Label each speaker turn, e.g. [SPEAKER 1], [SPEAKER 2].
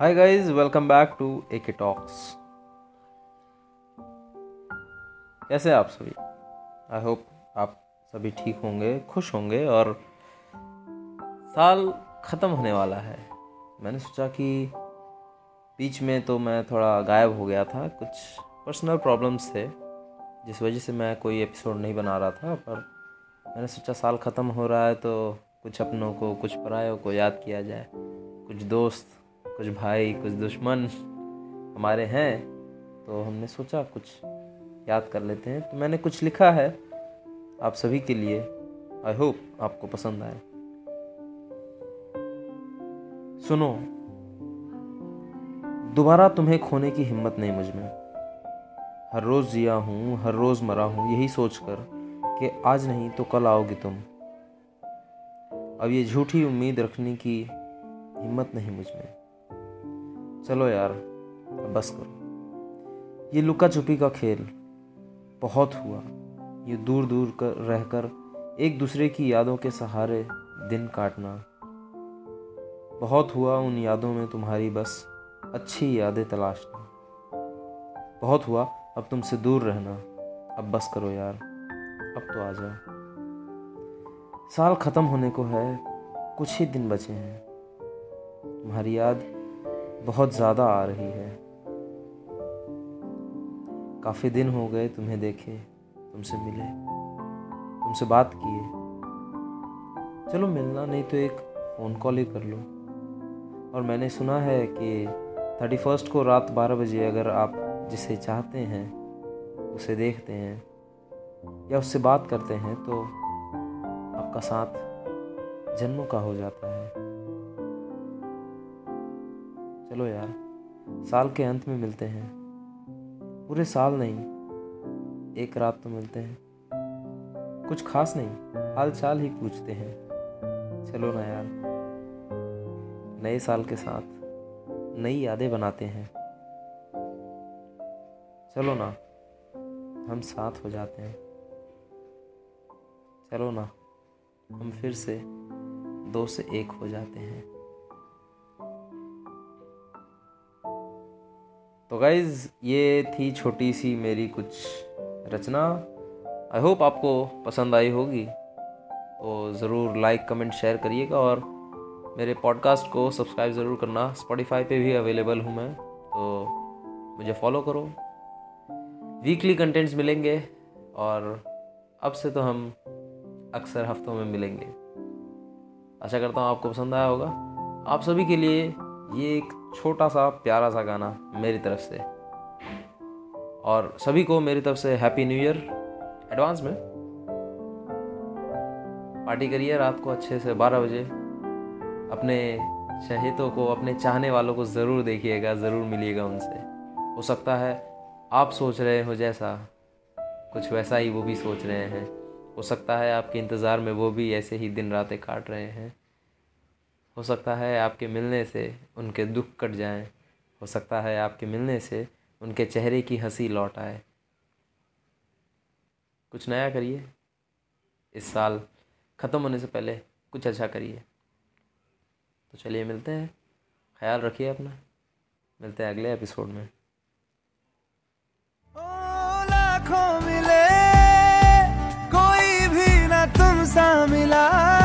[SPEAKER 1] Hi guys welcome back to A K talks कैसे आप सभी? आई होप आप सभी ठीक होंगे, खुश होंगे और साल ख़त्म होने वाला है। मैंने सोचा कि बीच में तो मैं थोड़ा गायब हो गया था, कुछ पर्सनल प्रॉब्लम्स थे, जिस वजह से मैं कोई एपिसोड नहीं बना रहा था, पर मैंने सोचा साल ख़त्म हो रहा है तो कुछ अपनों को, कुछ परायों को याद किया जाए, कुछ दोस्त कुछ भाई, कुछ दुश्मन हमारे हैं तो हमने सोचा कुछ याद कर लेते हैं। तो मैंने कुछ लिखा है आप सभी के लिए। आई होप आपको पसंद आए। सुनो, दोबारा तुम्हें खोने की हिम्मत नहीं मुझमें। हर रोज़ जिया हूँ, हर रोज़ मरा हूँ, यही सोचकर कि आज नहीं तो कल आओगी तुम। अब ये झूठी उम्मीद रखने की हिम्मत नहीं मुझमें। चलो यार बस करो। ये लुका छुपी का खेल बहुत हुआ। ये दूर दूर कर, रहकर एक दूसरे की यादों के सहारे दिन काटना। बहुत हुआ उन यादों में तुम्हारी बस अच्छी यादें तलाशना। बहुत हुआ अब तुमसे दूर रहना। अब बस करो यार, अब तो आ जाओ। साल ख़त्म होने को है, कुछ ही दिन बचे हैं। तुम्हारी याद बहुत ज़्यादा आ रही है। काफ़ी दिन हो गए तुम्हें देखे, तुमसे मिले, तुमसे बात किए। चलो मिलना, नहीं तो एक फ़ोन कॉल ही कर लो। और मैंने सुना है कि थर्टी फ़र्स्ट को रात बारह बजे अगर आप जिसे चाहते हैं, उसे देखते हैं या उससे बात करते हैं तो आपका साथ जन्मों का हो जाता है। चलो यार, साल के अंत में मिलते हैं। पूरे साल नहीं, एक रात तो मिलते हैं। कुछ खास नहीं हाल चाल ही पूछते हैं। चलो ना यार, नए साल के साथ नई यादें बनाते हैं। चलो ना, हम साथ हो जाते हैं। चलो ना, हम फिर से दो से एक हो जाते हैं। तो गाइज़ ये थी छोटी सी मेरी कुछ रचना। आई होप आपको पसंद आई होगी। तो ज़रूर लाइक कमेंट शेयर करिएगा और मेरे पॉडकास्ट को सब्सक्राइब ज़रूर करना। स्पॉटिफाई पे भी अवेलेबल हूँ मैं। तो मुझे फॉलो करो। वीकली कंटेंट्स मिलेंगे और अब से तो हम अक्सर हफ्तों में मिलेंगे। आशा करता हूँ आपको पसंद आया होगा। आप सभी के लिए ये एक छोटा सा, प्यारा सा गाना मेरी तरफ़ से। और सभी को मेरी तरफ़ से हैप्पी न्यू ईयर एडवांस में। पार्टी करिए रात को अच्छे से बारह बजे। अपने शहीदों को, अपने चाहने वालों को ज़रूर देखिएगा, ज़रूर मिलिएगा उनसे। हो सकता है आप सोच रहे हो जैसा, कुछ वैसा ही वो भी सोच रहे हैं। हो सकता है आपके इंतज़ार में वो भी ऐसे ही दिन रातें काट रहे हैं। हो सकता है आपके मिलने से उनके दुख कट जाएँ। हो सकता है आपके मिलने से उनके चेहरे की हँसी लौट आए। कुछ नया करिए। इस साल ख़त्म होने से पहले कुछ अच्छा करिए। तो चलिए मिलते हैं। ख्याल रखिए अपना। मिलते हैं अगले एपिसोड में।
[SPEAKER 2] लाखों मिले, कोई भी ना तुम सा मिला।